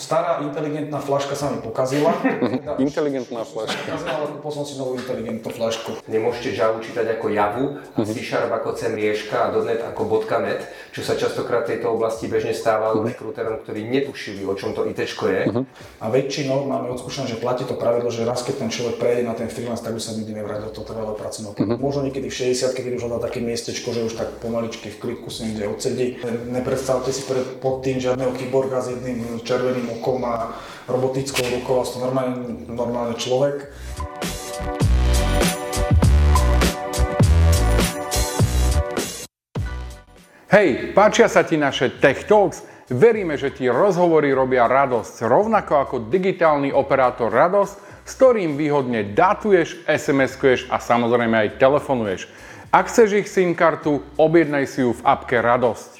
stará inteligentná flaška sa mi pokazila. Teda inteligentná flaška. Pokazila, ale kúpil som si novú inteligentnú flašku. Nemôžete Java čítať ako Javu, a C Sharp ako CMrieška a .NET ako .NET, čo sa častokrát v tejto oblasti bežne stávalo rekruterom, ktorí netušili, o čom to IT je. A väčšinou máme odskúšané, že platí to pravidlo, že raz keď ten človek prejde na ten freelance, tak už sa nikdy nevráti do toho trvalého pracovného Možno niekedy v 60 keď už hľadá také miestečko, že už tak pomaličky v klidku si niekde odsedí. Nepredstavte si pred, pod tým žiadneho kyborga s jedným červeným okom a robotickou rukou, a to normálne, normálne človek. Hej, páčia sa ti naše Tech Talks? Veríme, že ti rozhovory robia radosť, rovnako ako digitálny operátor radosť, s ktorým výhodne datuješ, SMS-kuješ a samozrejme aj telefonuješ. Ak chceš ich SIM kartu, objednaj si ju v apke Radosť.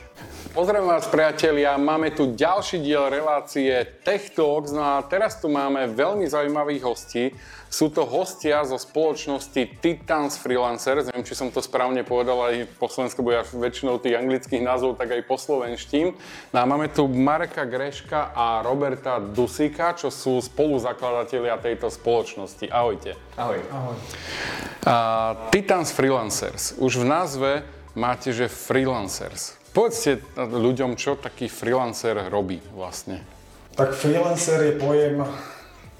Pozdravím vás priatelia, máme tu ďalší diel relácie Tech Talks, no a teraz tu máme veľmi zaujímavých hostí. Sú to hostia zo spoločnosti Titans Freelancers, neviem, či som to správne povedal aj po Slovensku, ja väčšinou tých anglických názvov tak aj po slovenštím. No a máme tu Mareka Greška a Roberta Dusika, čo sú spoluzakladatelia tejto spoločnosti. Ahojte. Ahoj. Ahoj. A, Titans Freelancers. Už v názve máte, že freelancers. Povedzte ľuďom, čo taký freelancer robí vlastne. Tak freelancer je pojem,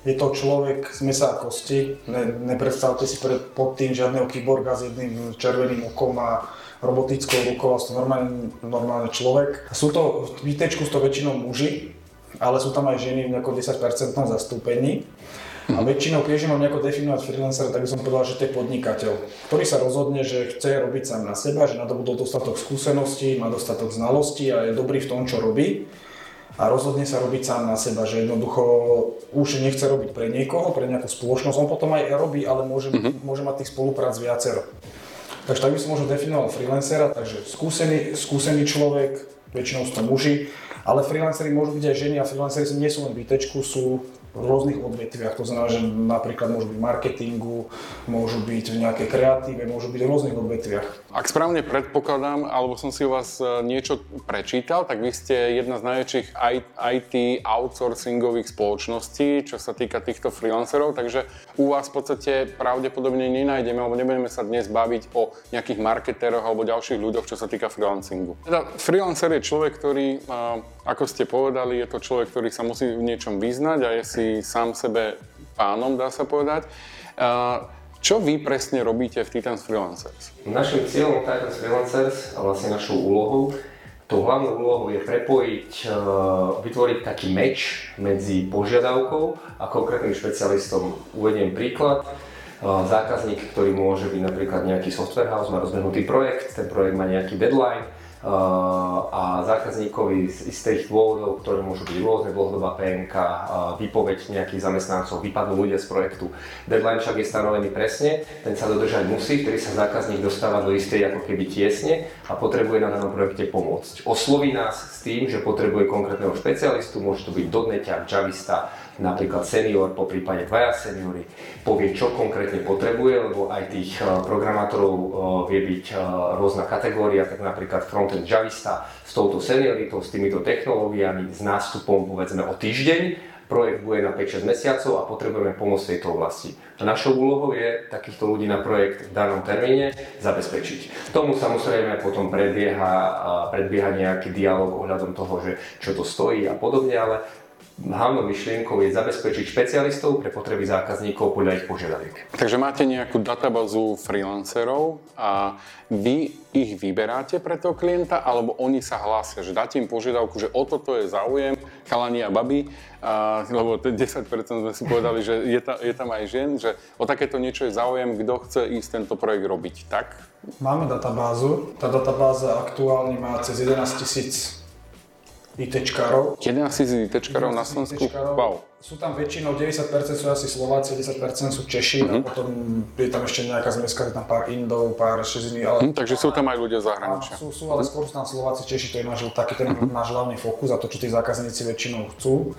je to človek z mesa a kosti. Ne, nepredstavte si pred, pod tým žiadneho kyborga s jedným červeným okom a robotickou rukou, to normálne, normálne človek. Sú to, v IT sú to väčšinou muži, ale sú tam aj ženy v nejakom 10% zastúpení. A väčšinou, keď mám nejako definovať freelancera, tak by som povedal, že to je podnikateľ, ktorý sa rozhodne, že chce robiť sám na seba, že nadobudol dostatok skúseností, má dostatok znalostí a je dobrý v tom, čo robí. A rozhodne sa robiť sám na seba, že jednoducho už nechce robiť pre niekoho, pre nejakú spoločnosť. On potom aj robí, ale môže, mm-hmm. môže mať tých spoluprác viacero. Takže tak by som možno definoval freelancera, takže skúsený, skúsený človek, väčšinou sú to muži, ale freelanceri môžu byť aj ženy a freelanceri nie sú len v sú rôznych odvetviach. To znamená, že napríklad môžu byť v marketingu, môžu byť v nejakej kreatíve, môžu byť v rôznych odvetviach. Ak správne predpokladám, alebo som si u vás e, niečo prečítal, tak vy ste jedna z najväčších IT outsourcingových spoločností, čo sa týka týchto freelancerov, takže u vás v podstate pravdepodobne nenájdeme, alebo nebudeme sa dnes baviť o nejakých marketéroch alebo ďalších ľuďoch, čo sa týka freelancingu. Teda freelancer je človek, ktorý, ako ste povedali, je to človek, ktorý sa musí v niečom vyznať a je si sám sebe pánom, dá sa povedať. Čo vy presne robíte v Titans Freelancers? Našim cieľom Titans Freelancers a vlastne našou úlohou, tou hlavnou úlohou je prepojiť, e, vytvoriť taký meč medzi požiadavkou a konkrétnym špecialistom. Uvediem príklad. E, zákazník, ktorý môže byť napríklad nejaký software house, má rozbehnutý projekt, ten projekt má nejaký deadline, a zákazníkovi z istých dôvodov, ktoré môžu byť rôzne, dlhodobá PMK, výpoveď nejakých zamestnancov, vypadnú ľudia z projektu. Deadline však je stanovený presne, ten sa dodržať musí, ktorý sa zákazník dostáva do istej ako keby tiesne a potrebuje na danom projekte pomôcť. Osloví nás s tým, že potrebuje konkrétneho špecialistu, môže to byť dotneťak, javista, napríklad senior, po prípade dvaja seniory, povie, čo konkrétne potrebuje, lebo aj tých eh, programátorov eh, vie byť eh, rôzna kategória, tak napríklad frontend javista s touto senioritou, s týmito technológiami, s nástupom povedzme o týždeň, projekt bude na 5-6 mesiacov a potrebujeme pomôcť v tejto oblasti. Našou úlohou je takýchto ľudí na projekt v danom termíne zabezpečiť. Tomu samozrejme potom predbieha, predbieha nejaký dialog ohľadom toho, že čo to stojí a podobne, ale hlavnou myšlienkou je zabezpečiť špecialistov pre potreby zákazníkov podľa ich požiadaviek. Takže máte nejakú databázu freelancerov a vy ich vyberáte pre toho klienta, alebo oni sa hlásia, že dáte im požiadavku, že o toto je záujem, chalani a baby, a, lebo 10% sme si povedali, že je, ta, je tam aj žien, že o takéto niečo je záujem, kto chce ísť tento projekt robiť, tak? Máme databázu. Tá databáza aktuálne má cez 11 tisíc ITčkárov. 11 tisíc ITčkárov na Slovensku? Wow. Sú tam väčšinou, 90% sú asi Slováci, 10% sú Češi uh-huh. a potom je tam ešte nejaká zmeska, je tam pár Indov, pár šeziny, ale... Uh-huh, takže sú tam aj ľudia zahraničia. Sú, sú, ale skôr sú tam Slováci, Češi, to je náš, taký ten uh-huh. náš hlavný fokus a to, čo tí zákazníci väčšinou chcú.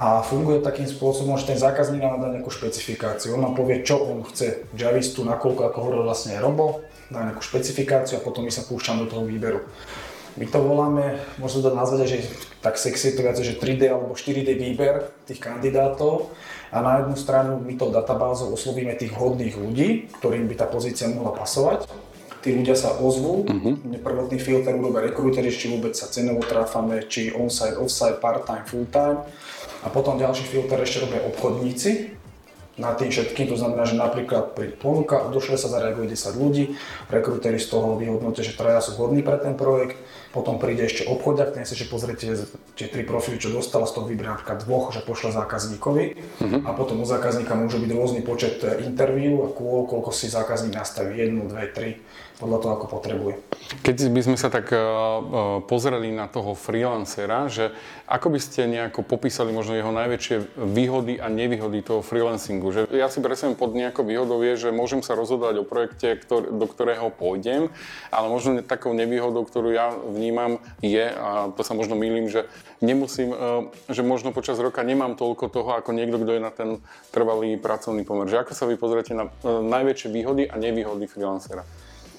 A funguje takým spôsobom, že ten zákazník nám dá nejakú špecifikáciu. On nám povie, čo on chce Javistu, nakoľko, ako hovoril vlastne Robo, dá nejakú špecifikáciu a potom my sa púšťame do toho výberu. My to voláme, možno to nazvať, že tak sexy to viac, že 3D alebo 4D výber tých kandidátov a na jednu stranu my tou databázou oslovíme tých hodných ľudí, ktorým by tá pozícia mohla pasovať. Tí ľudia sa ozvú, uh-huh. prvotný filter urobia rekrúteri, či vôbec sa cenovo tráfame, či on-site, off-site, part-time, full-time. A potom ďalší filter ešte robia obchodníci, na tým všetkým, to znamená, že napríklad pri ponuka, došle sa zareaguje 10 ľudí, rekrúteri z toho vyhodnotia, že traja sú hodní pre ten projekt, potom príde ešte obchodiak, ten si že pozriete tie tri profily, čo dostala, z toho vyberie napríklad dvoch, že pošle zákazníkovi. Uh-huh. a potom u zákazníka môže byť rôzny počet interviu a kôl, koľko si zákazník nastaví, jednu, dve, tri, podľa toho, ako potrebuje. Keď by sme sa tak uh, pozreli na toho freelancera, že ako by ste nejako popísali možno jeho najväčšie výhody a nevýhody toho freelancingu? Že ja si presne pod nejakou výhodou je, že môžem sa rozhodovať o projekte, do ktorého pôjdem, ale možno takou nevýhodou, ktorú ja vnímam, je, a to sa možno milím, že nemusím, e, že možno počas roka nemám toľko toho, ako niekto, kto je na ten trvalý pracovný pomer. Že ako sa vy pozriete na e, najväčšie výhody a nevýhody freelancera?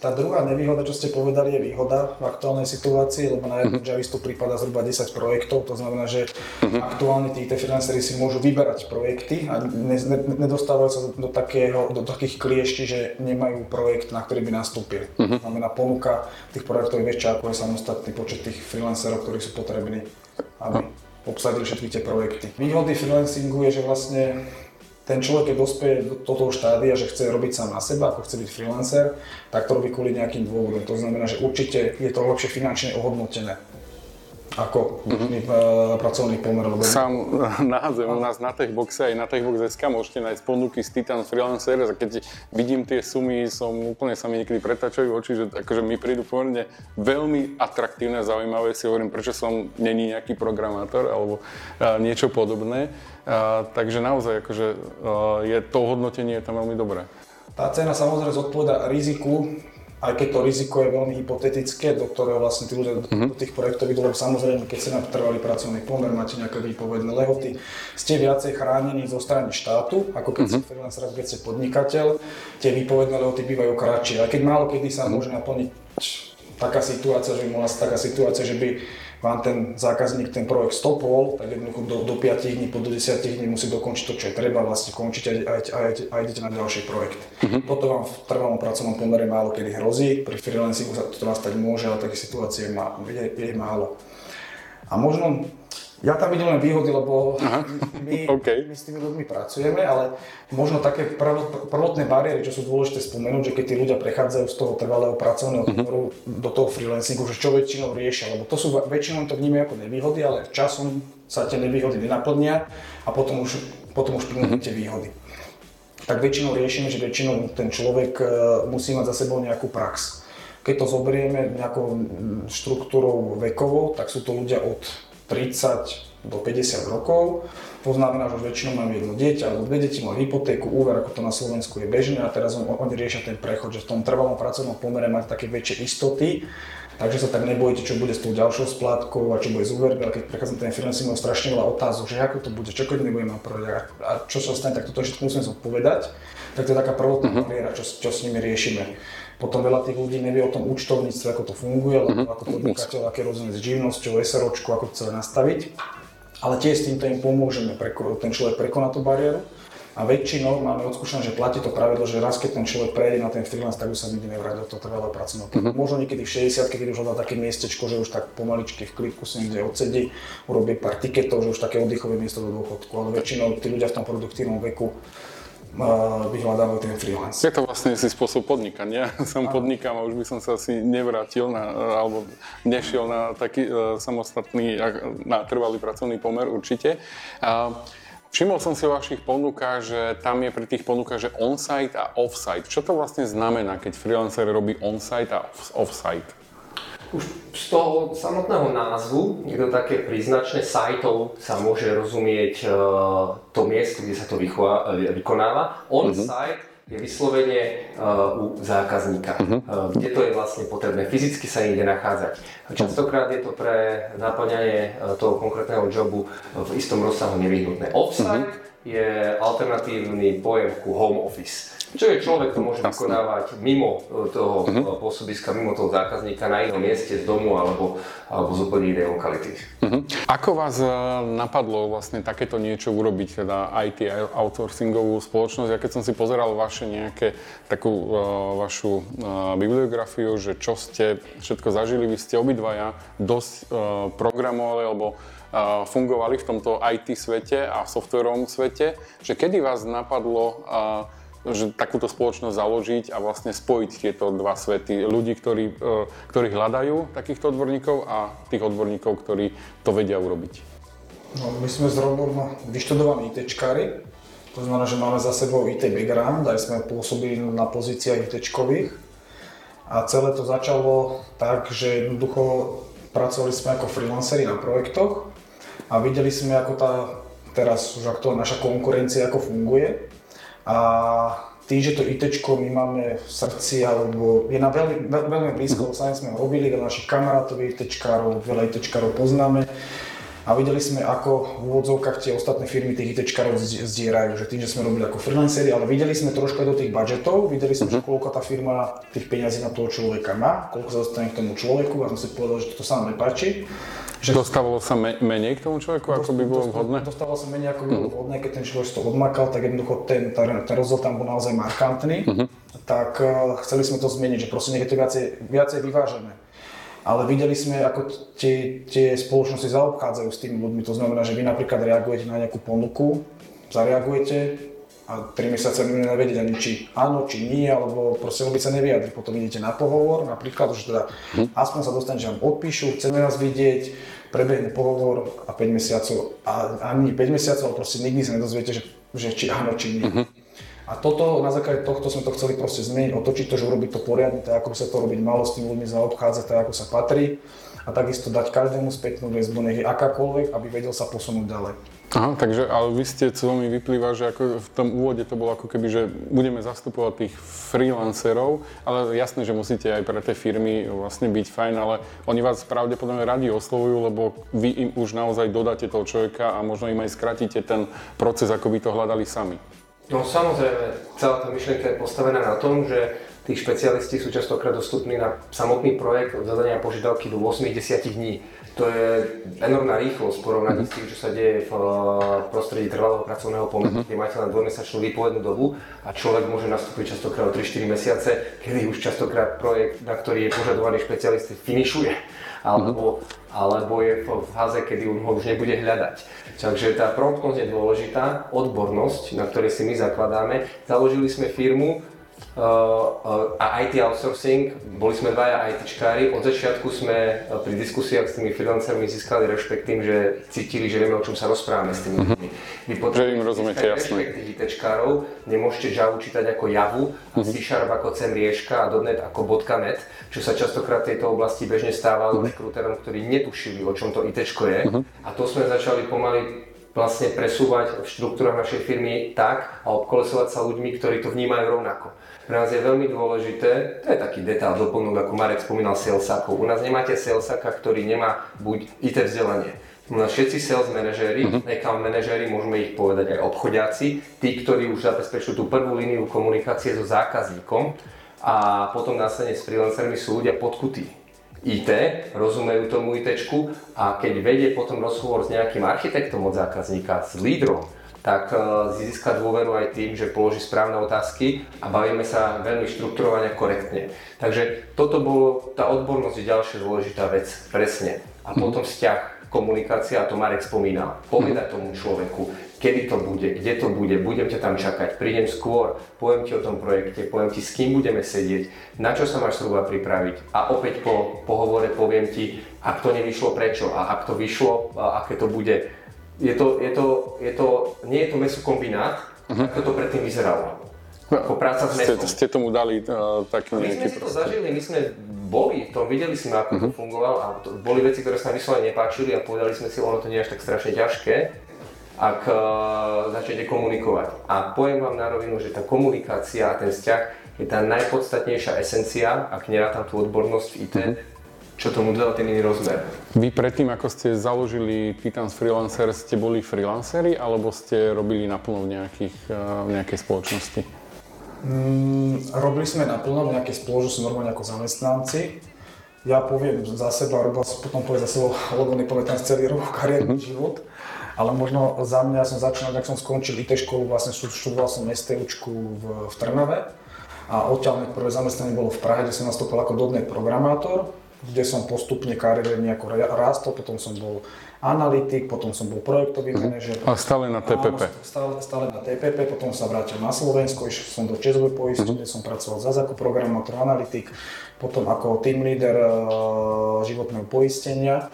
Tá druhá nevýhoda, čo ste povedali, je výhoda v aktuálnej situácii, lebo na jednu Javistu prípada zhruba 10 projektov, to znamená, že uh-huh. aktuálne tí freelanceri si môžu vyberať projekty a ne, ne, nedostávajú sa do, takého, do takých kliešti, že nemajú projekt, na ktorý by nastúpili. Uh-huh. Znamená, ponuka tých projektov je väčšia, ako je samostatný počet tých freelancerov, ktorí sú potrební, aby obsadili všetky tie projekty. Výhody freelancingu je, že vlastne ten človek, keď dospeje do, toho štádia, že chce robiť sám na seba, ako chce byť freelancer, tak to robí kvôli nejakým dôvodom. To znamená, že určite je to lepšie finančne ohodnotené ako mm-hmm. pracovný pomer. Lebo... Sám nahádzujem u nás na Techboxe aj na Techbox.sk môžete nájsť ponuky z Titan Freelancer a keď vidím tie sumy, som úplne sa mi niekedy pretačajú oči, že akože mi prídu pomerne veľmi atraktívne zaujímavé. Si hovorím, prečo som není nejaký programátor alebo uh, niečo podobné. Takže naozaj akože, je to hodnotenie je tam veľmi dobré. Tá cena samozrejme zodpoveda riziku, aj keď to riziko je veľmi hypotetické, do ktorého vlastne tí ľudia uh-huh. do tých projektov idú, lebo samozrejme, keď ste na trvalý pracovný pomer, máte nejaké výpovedné lehoty, ste viacej chránení zo strany štátu, ako keď uh-huh. ste freelancer, keď ste podnikateľ, tie výpovedné lehoty bývajú kratšie. Aj keď málo kedy sa uh-huh. môže naplniť taká situácia, že by mohla taká situácia, že by vám ten zákazník ten projekt stopol, tak jednoducho do, do 5 dní, po do 10 dní musí dokončiť to, čo je treba, vlastne končiť a, a, a, a idete na ďalší projekt. Uh-huh. Toto vám v trvalom pracovnom pomere málo kedy hrozí, pri freelancingu sa to nastať môže, ale také situácie má, je, je málo. A možno ja tam vidím len výhody, lebo my, okay. my s tými ľuďmi pracujeme, ale možno také prvotné bariéry, čo sú dôležité spomenúť, že keď tí ľudia prechádzajú z toho trvalého pracovného uh-huh. do toho freelancingu, že čo väčšinou riešia, lebo to sú väčšinou to vnímajú ako nevýhody, ale časom sa tie nevýhody nenaplnia a potom už, potom už plní uh-huh. tie výhody. Tak väčšinou riešime, že väčšinou ten človek e, musí mať za sebou nejakú prax. Keď to zoberieme nejakou štruktúrou vekovou, tak sú to ľudia od 30 do 50 rokov. To znamená, že väčšinou mám jedno dieťa alebo dve deti, majú hypotéku, úver, ako to na Slovensku je bežné a teraz on, oni riešia ten prechod, že v tom trvalom pracovnom pomere máte také väčšie istoty, takže sa tak nebojte, čo bude s tou ďalšou splátkou a čo bude s úvermi, ale keď prechádzam ten financing, mám strašne veľa otázok, že ako to bude, čo keď nebudem mať projekt a čo sa stane, tak toto všetko musíme zodpovedať. Tak to je taká prvotná uh-huh. čo, čo s nimi riešime. Potom veľa tých ľudí nevie o tom účtovníctve, ako to funguje, alebo uh-huh. ako podnikateľ, aké rozdiely s živnosťou, SROčku, ako to celé nastaviť. Ale tiež s týmto im pomôžeme, ten človek prekoná tú bariéru. A väčšinou máme odskúšané, že platí to pravidlo, že raz keď ten človek prejde na ten freelance, tak už sa nikdy nevráti do toho trvalého pracovného uh-huh. Možno niekedy v 60 keď už hľadá také miestečko, že už tak pomaličky v klidku si niekde odsedí, urobí pár tiketov, že už také oddychové miesto do dôchodku. Ale väčšinou tí ľudia v tom produktívnom veku vyhľadávajú ten freelance. Je to vlastne si spôsob podnikania. Som podnikám a už by som sa asi nevrátil na, alebo nešiel na taký uh, samostatný, na trvalý pracovný pomer určite. Uh, Všimol som si o vašich ponukách, že tam je pri tých ponukách, že on-site a off-site. Čo to vlastne znamená, keď freelancer robí on-site a off-site? Už z toho samotného názvu je to také príznačné, sajtov sa môže rozumieť uh, to miesto, kde sa to e, vykonáva. On-site uh-huh. je vyslovene uh, u zákazníka, uh-huh. uh, kde to je vlastne potrebné fyzicky sa niekde nachádzať. Častokrát je to pre naplňanie uh, toho konkrétneho jobu v istom rozsahu nevyhnutné. Off-site uh-huh. je alternatívny pojem ku home office. Čo je človek, to môže vykonávať mimo e, toho uh-huh. pôsobiska, mimo toho zákazníka na inom mieste z domu alebo, alebo z úplne inej lokality. Uh-huh. Ako vás uh, napadlo vlastne takéto niečo urobiť, teda IT outsourcingovú spoločnosť? Ja keď som si pozeral vaše nejaké takú uh, vašu uh, bibliografiu, že čo ste všetko zažili, vy ste obidvaja dosť uh, programovali alebo fungovali v tomto IT svete a v softwarovom svete, že kedy vás napadlo že takúto spoločnosť založiť a vlastne spojiť tieto dva svety. Ľudí, ktorí, e, ktorí hľadajú takýchto odborníkov a tých odborníkov, ktorí to vedia urobiť. No, my sme s Robom vyštudovaní ITčkári, to znamená, že máme za sebou IT background, aj sme pôsobili na pozíciách ITčkových. A celé to začalo tak, že jednoducho pracovali sme ako freelanceri na projektoch a videli sme, ako tá teraz už aktuálna naša konkurencia ako funguje. A tým, že to IT my máme v srdci, alebo je nám veľmi, veľ, veľmi blízko, lebo sami sme robili, veľa našich kamarátov IT, veľa IT poznáme. A videli sme, ako v úvodzovkách tie ostatné firmy tých IT zdierajú, že tým, že sme robili ako freelanceri, ale videli sme trošku aj do tých budžetov, videli sme, že koľko tá firma tých peňazí na toho človeka má, koľko sa dostane k tomu človeku a som si povedal, že to sa nám nepáči. Že Dostávalo sa me- menej k tomu človeku, ako by bolo vhodné? Dostávalo sa menej, ako by bolo vhodné, keď ten človek to odmakal, tak jednoducho ten, ten, ten rozdiel tam bol naozaj markantný. Uh-huh. Tak uh, chceli sme to zmeniť, že proste je to viacej, viacej vyvážené. Ale videli sme, ako tie, tie spoločnosti zaobchádzajú s tými ľuďmi. To znamená, že vy napríklad reagujete na nejakú ponuku, zareagujete a 3 mesiace budeme nevedieť ani či áno, či nie, alebo proste vôbec sa nevyjadri. Potom idete na pohovor, napríklad, že teda hm. aspoň sa dostane, že vám odpíšu, chceme vás vidieť, prebehne pohovor a 5 mesiacov, a ani 5 mesiacov, ale proste nikdy sa nedozviete, že, že či áno, či nie. Uh-huh. A toto, na základe tohto sme to chceli proste zmeniť, otočiť to, že urobiť to poriadne, tak ako sa to robiť malo, s tým ľuďmi zaobchádzať, tak ako sa patrí a takisto dať každému spätnú väzbu, nech je akákoľvek, aby vedel sa posunúť ďalej. Aha, takže ale vy ste, co mi vyplýva, že ako v tom úvode to bolo ako keby, že budeme zastupovať tých freelancerov, ale jasné, že musíte aj pre tie firmy vlastne byť fajn, ale oni vás pravdepodobne radi oslovujú, lebo vy im už naozaj dodáte toho človeka a možno im aj skratíte ten proces, ako by to hľadali sami. No samozrejme, celá tá myšlienka je postavená na tom, že tí špecialisti sú častokrát dostupní na samotný projekt od zadania požiadavky do 8-10 dní. To je enormná rýchlosť porovnaní s tým, čo sa deje v prostredí trvalého pracovného pomeru, kde máte len dvojmesačnú výpovednú dobu a človek môže nastúpiť častokrát o 3-4 mesiace, kedy už častokrát projekt, na ktorý je požadovaný špecialist, finišuje alebo, alebo je v fáze, kedy ho už nebude hľadať. Takže tá promptnosť je dôležitá, odbornosť, na ktorej si my zakladáme. Založili sme firmu, a IT outsourcing, boli sme dvaja ITčkári, od začiatku sme uh, pri diskusiách s tými freelancermi získali rešpekt tým, že cítili, že vieme, o čom sa rozprávame s tými mhm. ľuďmi. Vy potrebujete im rozumiete, jasné. ITčkárov, nemôžete Java čítať ako Javu, mhm. C Sharp ako CMrieška a .NET ako .NET, čo sa častokrát v tejto oblasti bežne stávalo uh-huh. rekruterom, ktorí netušili, o čom to ITčko je. Uh-huh. A to sme začali pomaly vlastne presúvať v štruktúrach našej firmy tak a obkolesovať sa ľuďmi, ktorí to vnímajú rovnako. Pre nás je veľmi dôležité, to je taký detail doplnúť, ako Marek spomínal salesakov. U nás nemáte salesaka, ktorý nemá buď IT vzdelanie. U nás všetci sales manažéri, uh-huh. account manažéri, môžeme ich povedať aj obchodiaci, tí, ktorí už zabezpečujú tú prvú líniu komunikácie so zákazníkom a potom následne s freelancermi sú ľudia podkutí IT, rozumejú tomu IT a keď vedie potom rozhovor s nejakým architektom od zákazníka, s lídrom, tak e, získa dôveru aj tým, že položí správne otázky a bavíme sa veľmi štrukturovane a korektne. Takže toto bolo, tá odbornosť je ďalšia dôležitá vec, presne. A mhm. potom vzťah, komunikácia, a to Marek spomínal, povedať mhm. tomu človeku, kedy to bude, kde to bude, budem ťa tam čakať, prídem skôr, poviem ti o tom projekte, poviem ti, s kým budeme sedieť, na čo sa máš zhruba pripraviť a opäť po pohovore poviem ti, ak to nevyšlo prečo a ak to vyšlo, a aké to bude. Je to, je to, je to, nie je to mesokombinát, uh-huh. ako to predtým vyzeralo. Ako práca s mesom. Ste, ste tomu dali uh, taký My sme si to zažili, my sme boli v tom, videli sme, ako uh-huh. to fungovalo a to, boli veci, ktoré sa nám vyslovene nepáčili a povedali sme si, ono to nie je až tak strašne ťažké ak uh, začnete komunikovať. A poviem vám na rovinu, že tá komunikácia a ten vzťah je tá najpodstatnejšia esencia, ak nerátam tú odbornosť v IT, mm-hmm čo tomu dodal ten iný rozmer. Vy predtým, ako ste založili Titans Freelancer, ste boli freelanceri alebo ste robili naplno v, nejakých, v nejakej spoločnosti? Mm, robili sme naplno v nejakej spoločnosti, normálne ako zamestnanci. Ja poviem za seba, robil som potom poviem za seba, lebo nepamätám celý rok kariérny mm-hmm. život. Ale možno za mňa som začal, ak som skončil IT školu, vlastne študoval som STUčku v, v Trnave. A odtiaľ prvé zamestnanie bolo v Prahe, kde som nastúpil ako dotnet programátor, kde som postupne kariérne nejako rástol, potom som bol analytik, potom som bol projektový mm-hmm. manažer. A stále na TPP? Áno, stále, stále na TPP, potom sa vrátil na Slovensko, išiel som do Českovej poistenie, mm-hmm. som pracoval zase ako programátor, analytik, potom ako team leader uh, životného poistenia.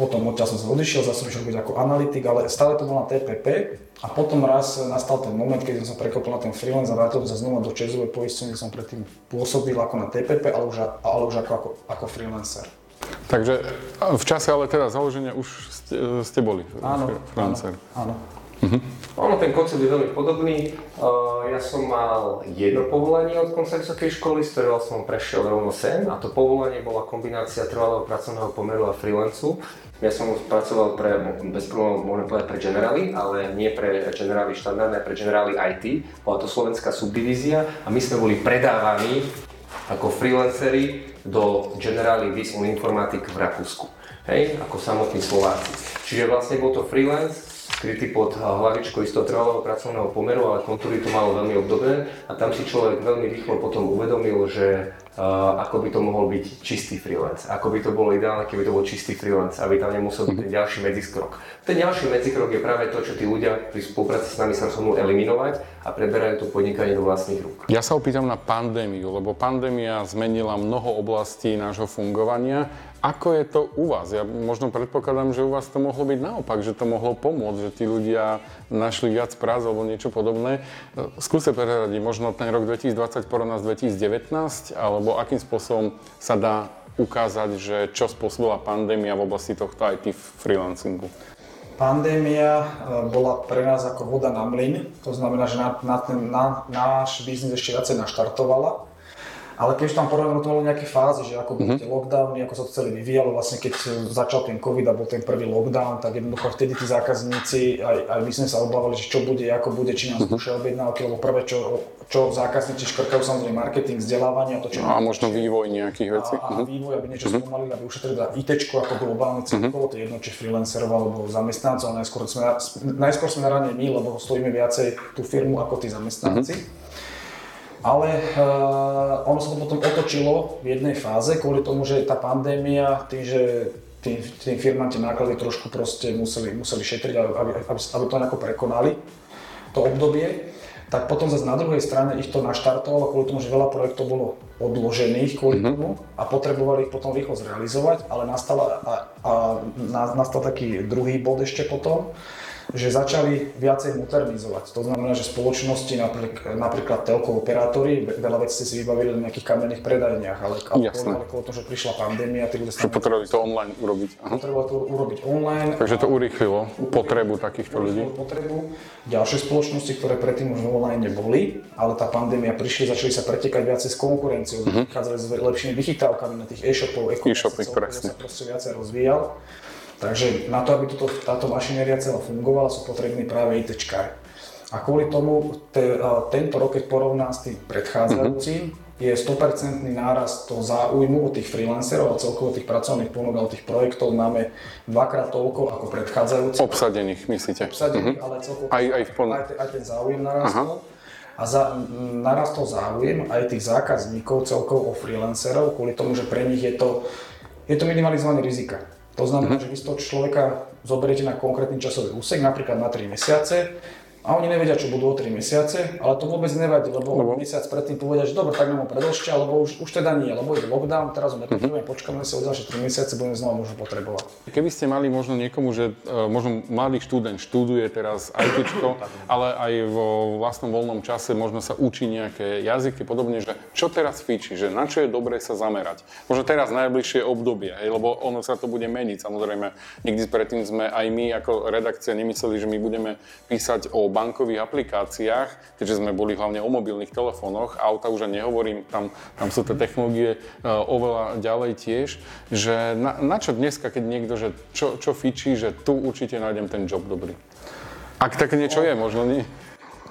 Potom odtiaľ som sa odišiel, zase som robiť ako analytik, ale stále to bol na TPP. A potom raz nastal ten moment, keď som sa prekopil na ten freelance a vrátil sa znova do Českovej poistenie, som predtým pôsobil ako na TPP, ale už, ale už ako, ako, ako freelancer. Takže v čase ale teda založenia už ste, ste boli áno, freelancer. Áno, áno. Uh-huh. Ono, ten koncept je veľmi podobný. Uh, ja som mal jedno povolanie od konca vysokej školy, z ktorého som prešiel rovno sem a to povolanie bola kombinácia trvalého pracovného pomeru a freelancu. Ja som pracoval pre, bez problémov môžem povedať pre generály, ale nie pre generály štandardné, pre generály IT. Bola to slovenská subdivízia a my sme boli predávaní ako freelanceri do generály Výskum informatik v Rakúsku. Hej, ako samotní Slováci. Čiže vlastne bol to freelance, skrytý pod hlavičkou istého trvalého pracovného pomeru, ale kontúry to malo veľmi obdobné a tam si človek veľmi rýchlo potom uvedomil, že uh, ako by to mohol byť čistý freelance, ako by to bolo ideálne, keby to bol čistý freelance, aby tam nemusel byť ten ďalší medzikrok. Ten ďalší medzikrok je práve to, čo tí ľudia pri spolupráci s nami sa rozhodnú eliminovať a preberajú to podnikanie do vlastných rúk. Ja sa opýtam na pandémiu, lebo pandémia zmenila mnoho oblastí nášho fungovania ako je to u vás? Ja možno predpokladám, že u vás to mohlo byť naopak, že to mohlo pomôcť, že tí ľudia našli viac prác alebo niečo podobné. Skúste prezradiť možno ten rok 2020 porovnať s 2019, alebo akým spôsobom sa dá ukázať, že čo spôsobila pandémia v oblasti tohto IT freelancingu? Pandémia e, bola pre nás ako voda na mlyn, to znamená, že na, na ten na, náš biznis ešte viacej naštartovala ale keď tam porovnáme, to bolo nejaké fázy, že ako boli mm-hmm. tie lockdowny, ako sa to celé vyvíjalo, vlastne keď začal ten COVID a bol ten prvý lockdown, tak jednoducho vtedy tí zákazníci, aj, aj my sme sa obávali, že čo bude, ako bude, či nás mm-hmm. objednávky, lebo prvé, čo, čo zákazníci škrkajú, samozrejme marketing, vzdelávanie a to, čo... No a možno vývoj nejakých vecí. A, a mhm. vývoj, aby niečo mm-hmm. spomalili, aby ušetrili teda IT ako globálne celkovo, mm-hmm. to je jedno, či freelancerov alebo zamestnancov, najskôr sme, najskôr sme na my, lebo stojíme viacej tú firmu ako tí zamestnanci. Mm-hmm. Ale uh, ono sa to potom otočilo v jednej fáze kvôli tomu, že tá pandémia, tým, že tým, tým firmám tie náklady trošku proste museli, museli šetriť, aby, aby, aby to nejako prekonali, to obdobie. Tak potom zase na druhej strane ich to naštartovalo kvôli tomu, že veľa projektov bolo odložených kvôli mm-hmm. tomu a potrebovali ich potom rýchlo zrealizovať, ale nastala, a, a, nastal taký druhý bod ešte potom, že začali viacej modernizovať. To znamená, že spoločnosti, napríklad, napríklad telko operátori, veľa vecí si vybavili na nejakých kamenných predajniach, ale, kvôli tomu, že prišla pandémia, tí ľudia potrebovali to online urobiť. Aha. Potrebovali to urobiť online. Takže to urýchlilo potrebu takýchto ľudí. Potrebu. Ďalšie spoločnosti, ktoré predtým už online neboli, ale tá pandémia prišli, začali sa pretekať viacej s konkurenciou, uh-huh. vychádzali s lepšími vychytávkami na tých e-shopov, e-commerce, sa proste viacej rozvíjal. Takže na to, aby toto, táto mašinéria celá fungovala, sú potrební práve ITčkári. A kvôli tomu te, tento rok, keď porovná s tým predchádzajúcim, mm-hmm. je 100% nárast toho záujmu od tých freelancerov a celkovo tých pracovných ponúk a tých projektov máme dvakrát toľko ako predchádzajúci. Obsadených, myslíte? Obsadených, mm-hmm. ale celkovo aj, aj, v pln... aj, aj ten záujem narastol. Aha. A za, narastol záujem aj tých zákazníkov celkovo o freelancerov, kvôli tomu, že pre nich je to, je to minimalizované rizika. To znamená, mm-hmm. že vy z toho človeka zoberiete na konkrétny časový úsek, napríklad na 3 mesiace, a oni nevedia, čo budú o 3 mesiace, ale to vôbec nevadí, lebo lebo? mesiac predtým povedia, že dobre, tak nám ho predlžte, alebo už, už teda nie, lebo je lockdown, teraz nepotrebujeme, mm-hmm. počkáme si o ďalšie 3 mesiace, budeme znova možno potrebovať. Keby ste mali možno niekomu, že uh, možno mladý študent študuje teraz IT, ale aj vo vlastnom voľnom čase možno sa učí nejaké jazyky, podobne, že čo teraz fičí, že na čo je dobré sa zamerať. Možno teraz najbližšie obdobie, hej, lebo ono sa to bude meniť. Samozrejme, nikdy predtým sme aj my ako redakcia nemysleli, že my budeme písať o bankových aplikáciách, keďže sme boli hlavne o mobilných telefónoch, auta už nehovorím, tam, tam sú tie technológie uh, oveľa ďalej tiež, že na, na čo dneska, keď niekto, že čo, čo fičí, že tu určite nájdem ten job dobrý. Ak tak niečo je, možno nie.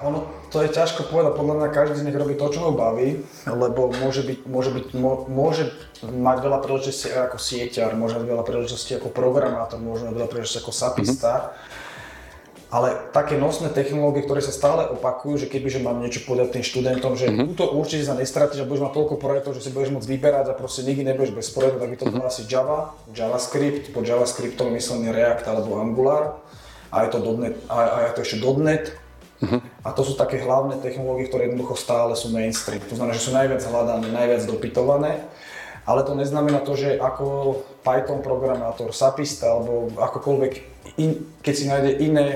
Ono to je ťažko povedať, podľa mňa každý nech robí to, čo ho baví, lebo môže, byť, môže, byť, môže mať veľa príležitostí ako sieťar, môže mať veľa príležitostí ako programátor, môže mať veľa príležitostí ako sapista. Mm-hmm. Ale také nosné technológie, ktoré sa stále opakujú, že kebyže mám niečo povedať tým študentom, že mm-hmm. túto určite sa nestratíš a budeš mať toľko projektov, že si budeš môcť vyberať a proste nikdy nebudeš bez projektov, tak by to mm-hmm. asi Java, JavaScript, pod JavaScriptom myslím React alebo Angular a je to, .NET, a, a je to ešte .NET, Uh-huh. A to sú také hlavné technológie, ktoré jednoducho stále sú mainstream. To znamená, že sú najviac hľadané, najviac dopytované. Ale to neznamená to, že ako Python programátor, sapista alebo akokoľvek, in, keď si nájde iné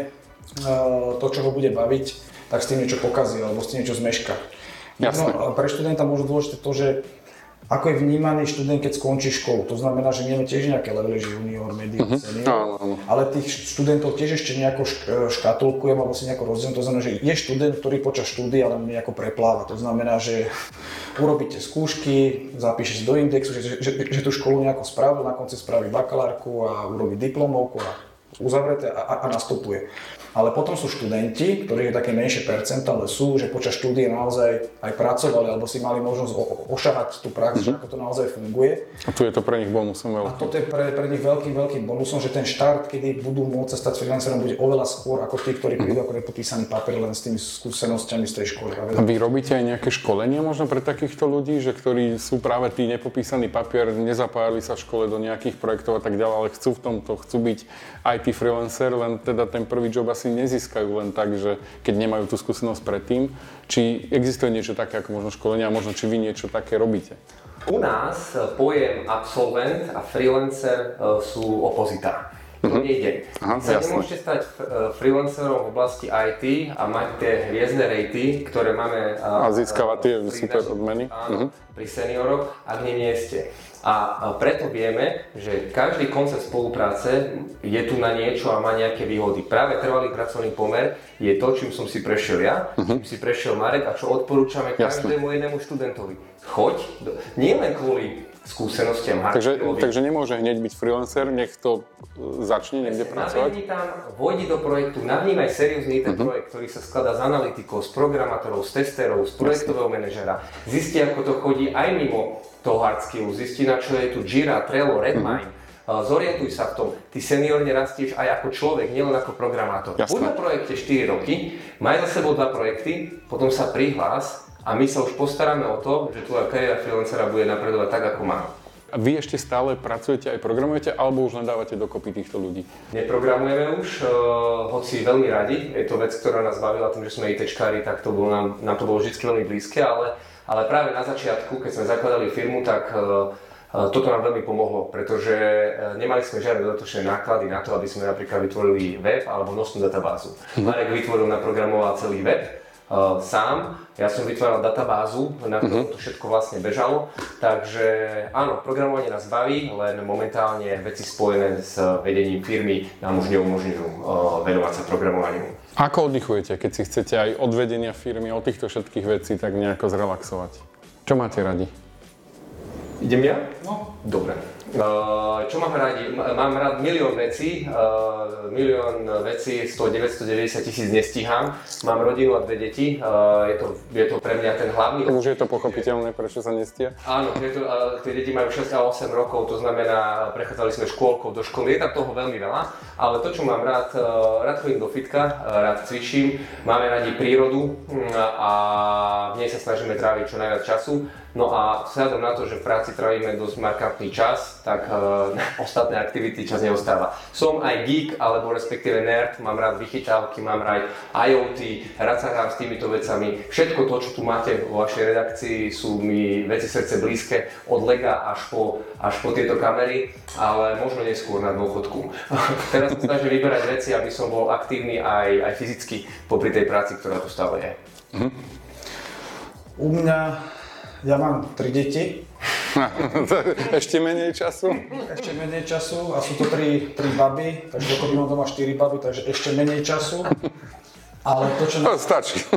to, čo ho bude baviť, tak s tým niečo pokazí alebo s tým niečo zmeška. No, pre študenta môžu dôležité to, že ako je vnímaný študent, keď skončí školu. To znamená, že máme tiež nejaké levely, že junior, medium, uh-huh. senior, ale tých študentov tiež ešte nejako škatulkujem alebo si nejako rozdielom. To znamená, že je študent, ktorý počas štúdia len nejako prepláva. To znamená, že urobíte skúšky, zapíše si do indexu, že, že, že, tú školu nejako spravil, na konci spraví bakalárku a urobí diplomovku a uzavreté a, a nastupuje. Ale potom sú študenti, ktorí je také menšie percento, ale sú, že počas štúdie naozaj aj pracovali alebo si mali možnosť ošahať tú prax, mm-hmm. ako to naozaj funguje. A tu je to pre nich bonusom veľkým. A toto je pre, pre nich veľkým, veľkým bonusom, že ten štart, kedy budú môcť sa stať freelancerom, bude oveľa skôr ako tí, ktorí prídu ako nepodpísaný papier len s tými skúsenosťami z tej školy. A vy robíte aj nejaké školenia možno pre takýchto ľudí, že ktorí sú práve tí nepopísaný papier, nezapájali sa v škole do nejakých projektov a tak ďalej, ale chcú v tomto, chcú byť IT freelancer, len teda ten prvý job asi asi nezískajú len tak, že keď nemajú tú skúsenosť predtým. Či existuje niečo také ako možno školenia možno či vy niečo také robíte? U nás pojem absolvent a freelancer e, sú opozita. To mm-hmm. nejde. Aha, sa jasne. nemôžete stať e, freelancerom v oblasti IT a mať tie hviezdne rejty, ktoré máme... A získavať tie super odmeny. Áno, mm-hmm. pri senioroch, ak nie, nie ste. A preto vieme, že každý koncept spolupráce je tu na niečo a má nejaké výhody. Práve trvalý pracovný pomer je to, čím som si prešiel ja, uh-huh. čím si prešiel Marek a čo odporúčame každému jednému študentovi. Choď, nie len kvôli skúsenostiam takže, takže nemôže hneď byť freelancer, nech to e, začne niekde pracovať? Navnímaj tam, vojdi do projektu, navnímaj seriózny ten uh-huh. projekt, ktorý sa skladá z analytikov, z programátorov, z testerov, z projektového manažera. Zisti, ako to chodí aj mimo toho hard skillu, zisti na čo je tu Jira, Trello, Redmine, mm-hmm. zorientuj sa v tom. Ty seniorne rastieš aj ako človek, nielen ako programátor. Jasne. Buď na projekte 4 roky, maj za sebou dva projekty, potom sa prihlás a my sa už postaráme o to, že tvoja kariéra freelancera bude napredovať tak, ako má. A vy ešte stále pracujete aj programujete, alebo už len dávate dokopy týchto ľudí? Neprogramujeme už, uh, hoci veľmi radi. Je to vec, ktorá nás bavila tým, že sme ITčkári, tak to bolo nám, nám to bolo vždy veľmi blízke, ale ale práve na začiatku, keď sme zakladali firmu, tak e, toto nám veľmi pomohlo, pretože nemali sme žiadne dodatočné náklady na to, aby sme napríklad vytvorili web alebo nosnú databázu. Mhm. Marek vytvoril, naprogramoval celý web uh, sám, ja som vytváral databázu, na ktorom mhm. to všetko vlastne bežalo, takže áno, programovanie nás baví, len momentálne veci spojené s vedením firmy nám už neumožňujú uh, venovať sa programovaniu. Ako oddychujete, keď si chcete aj od vedenia firmy, od týchto všetkých vecí tak nejako zrelaxovať? Čo máte radi? Idem ja? No. Dobre. Uh, čo mám radi? Mám rád milión vecí, uh, milión vecí, 100, 990 tisíc nestíham. Mám rodinu a dve deti, uh, je, to, je to pre mňa ten hlavný... Už je to pochopiteľné, prečo sa nestia? Áno, to, tie deti majú 6 a 8 rokov, to znamená, prechádzali sme škôlkou do školy, je tam toho veľmi veľa, ale to, čo mám rád, rád chodím do fitka, rád cvičím, máme radi prírodu mm, a v nej sa snažíme tráviť čo najviac času. No a vzhľadom na to, že v práci trávime dosť markantný čas, tak uh, ostatné aktivity čas neostáva. Som aj geek, alebo respektíve nerd, mám rád vychytávky, mám rád IoT, rád sa hrám s týmito vecami. Všetko to, čo tu máte vo vašej redakcii, sú mi veci srdce blízke, od lega až po, až po tieto kamery, ale možno neskôr na dôchodku. Teraz sa snažím vyberať veci, aby som bol aktívny aj, aj fyzicky popri tej práci, ktorá tu stále je. Mm-hmm. U mňa ja mám tri deti. Ešte menej času? Ešte menej času a sú to tri, tri baby, takže dokopy mám doma štyri baby, takže ešte menej času. Ale to, čo... No, stačí.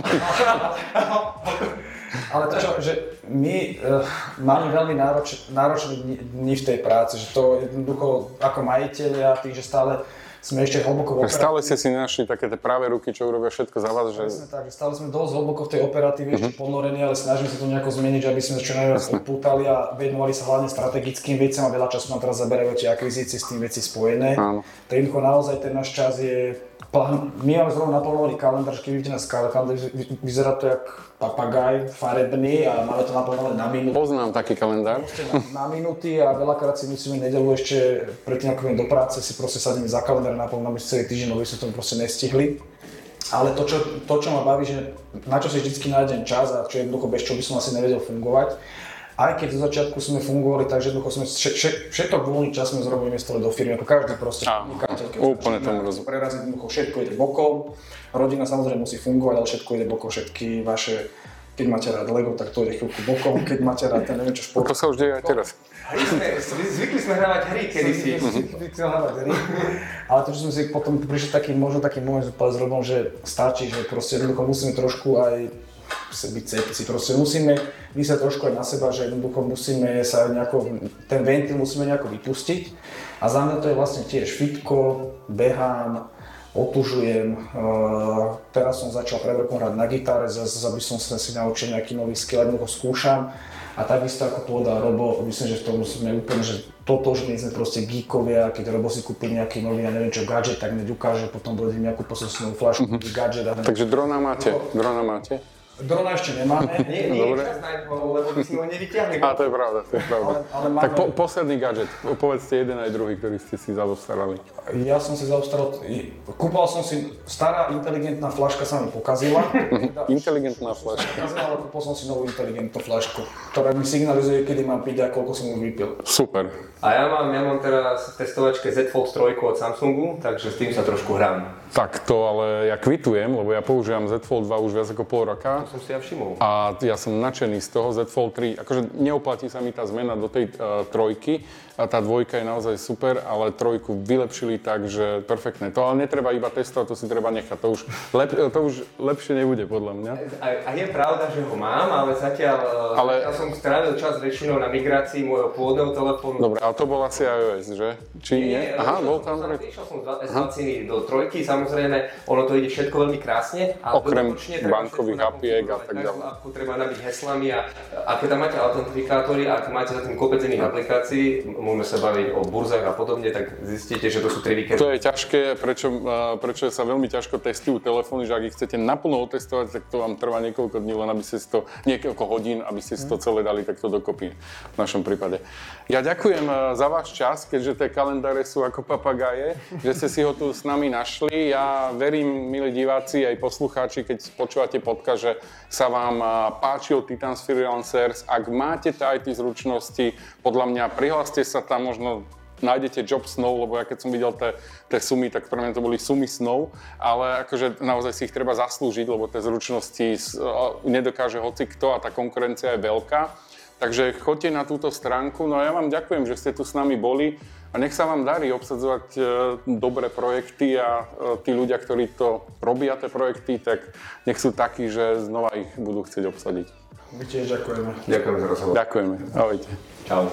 Ale to, čo, že my uh, máme veľmi nároč, náročné dni v tej práci, že to jednoducho ako majiteľia, tým, že stále sme ešte hlboko v Stále ste si nenašli také tie práve ruky, čo urobia všetko za vás, že... Presne tak, že stále sme dosť hlboko v tej operatíve ešte ponorení, ale snažíme sa to nejako zmeniť, aby sme čo najviac odpútali a venovali sa hlavne strategickým veciam a veľa času nám teraz zaberajú tie akvizície s tým veci spojené. Áno. Tak jednoducho naozaj ten náš čas je plán. My máme zrovna naplánovaný kalendár, keď vidíte na kalendár, vy- vyzerá to jak papagaj farebný a máme to naplánované na minútu. Poznám taký kalendár. na, na minúty a veľakrát si musíme nedelu ešte predtým, ako do práce, si proste sadíme za kalendár a naplňame si celý týždeň, lebo sme to proste nestihli. Ale to čo, to, čo ma baví, že na čo si vždy nájdem čas a čo je jednoducho bez čo by som asi nevedel fungovať. Aj keď zo začiatku sme fungovali tak, že jednoducho sme vše, vše, všetok voľný čas sme zrobili investovali do firmy, ako každý proste podnikateľ. úplne tomu rozumiem. Preraziť jednoducho všetko ide bokom. Rodina samozrejme musí fungovať, ale všetko ide bokom, všetky vaše keď máte rád Lego, tak to ide chvíľku bokom, keď máte rád ten neviem čo šport, To sa už deje aj teraz. Hry sme, zvykli sme hrávať hry kedysi. Chcel hľadať hry. Ale to, čo sme si potom prišli taký, možno taký moment s Robom, že stačí, že proste jednoducho musíme trošku aj byť sexy, proste musíme myslieť trošku aj na seba, že jednoducho musíme sa nejako, ten ventil musíme nejako vypustiť. A za mňa to je vlastne tiež fitko, behám, otužujem. Uh, teraz som začal pred rokom hrať na gitare, zase aby som sa si naučil nejaký nový skill, jednoducho skúšam. A takisto ako povedal Robo, myslím, že v tom sme úplne, že totožní sme proste geekovia, keď Robo si kúpi nejaký nový, ja neviem čo, gadget, tak hneď ukáže, potom bude nejakú poslednú flašku, mm-hmm. gadget a hneď. Takže drona máte, drona máte. Drona ešte nemáme, Nie, nie Dobre. je čas na lebo by sme ho nevyťahli. A to je pravda, to je pravda. Ale- ale tak máme- po, posledný gadget, povedzte jeden aj druhý, ktorý ste si zaobstarali. Ja som si zaobstaral, kúpal som si, stará inteligentná flaška sa mi pokazila. Inteligentná flaška. Pokazila, ale kúpil som si novú inteligentnú flašku, ktorá mi signalizuje, kedy mám piť a koľko som ju vypil. Super. A ja mám, ja mám teraz v testovačke Z Fold 3 od Samsungu, takže s tým sa trošku hrám. Tak to ale ja kvitujem, lebo ja používam Z Fold 2 už viac ako pol roka. To som si ja všimol. A ja som nadšený z toho Z Fold 3. Akože neoplatí sa mi tá zmena do tej uh, trojky. A tá dvojka je naozaj super, ale trojku vylepšili tak, že perfektné. To ale netreba iba testovať, to si treba nechať. To už, lep, to už lepšie nebude podľa mňa. A, a je pravda, že ho mám, ale zatiaľ, Ale- ale... zatiaľ som strávil čas väčšinou na migrácii môjho pôvodného telefónu. Dobre, ale to bol asi iOS, že? Či nie? Aha, bol tam. Išiel som z do trojky, samozrejme, ono to ide všetko veľmi krásne, ale Okrem bankových apiek a tak ďalej. apku treba nabiť heslami a ak tam máte autentifikátory, ak máte za tým kopec iných aplikácií, môžeme sa baviť o burzách a podobne, tak zistíte, že to sú tri víkendy. To je ťažké, prečo, prečo sa veľmi ťažko testujú telefóny, že ak ich chcete naplno otestovať, tak to vám trvá niekoľko dní, len aby ste si to, niekoľko hodín, aby ste si to celé dali takto dokopy v našom prípade. Ja ďakujem e, za váš čas, keďže tie kalendáre sú ako papagáje, že ste si ho tu s nami našli. Ja verím, milí diváci aj poslucháči, keď počúvate podcast, že sa vám a, páčil Titans Freelancers. Ak máte tie IT zručnosti, podľa mňa prihláste sa tam možno nájdete job snov, lebo ja keď som videl tie, sumy, tak pre mňa to boli sumy snov, ale akože naozaj si ich treba zaslúžiť, lebo tie zručnosti o, nedokáže hoci kto a tá konkurencia je veľká. Takže choďte na túto stránku, no a ja vám ďakujem, že ste tu s nami boli a nech sa vám darí obsadzovať e, dobré projekty a e, tí ľudia, ktorí to robia, tie projekty, tak nech sú takí, že znova ich budú chcieť obsadiť. My tiež ďakujeme. Ďakujem za rozhovor. Ďakujeme. Ahojte. Čau.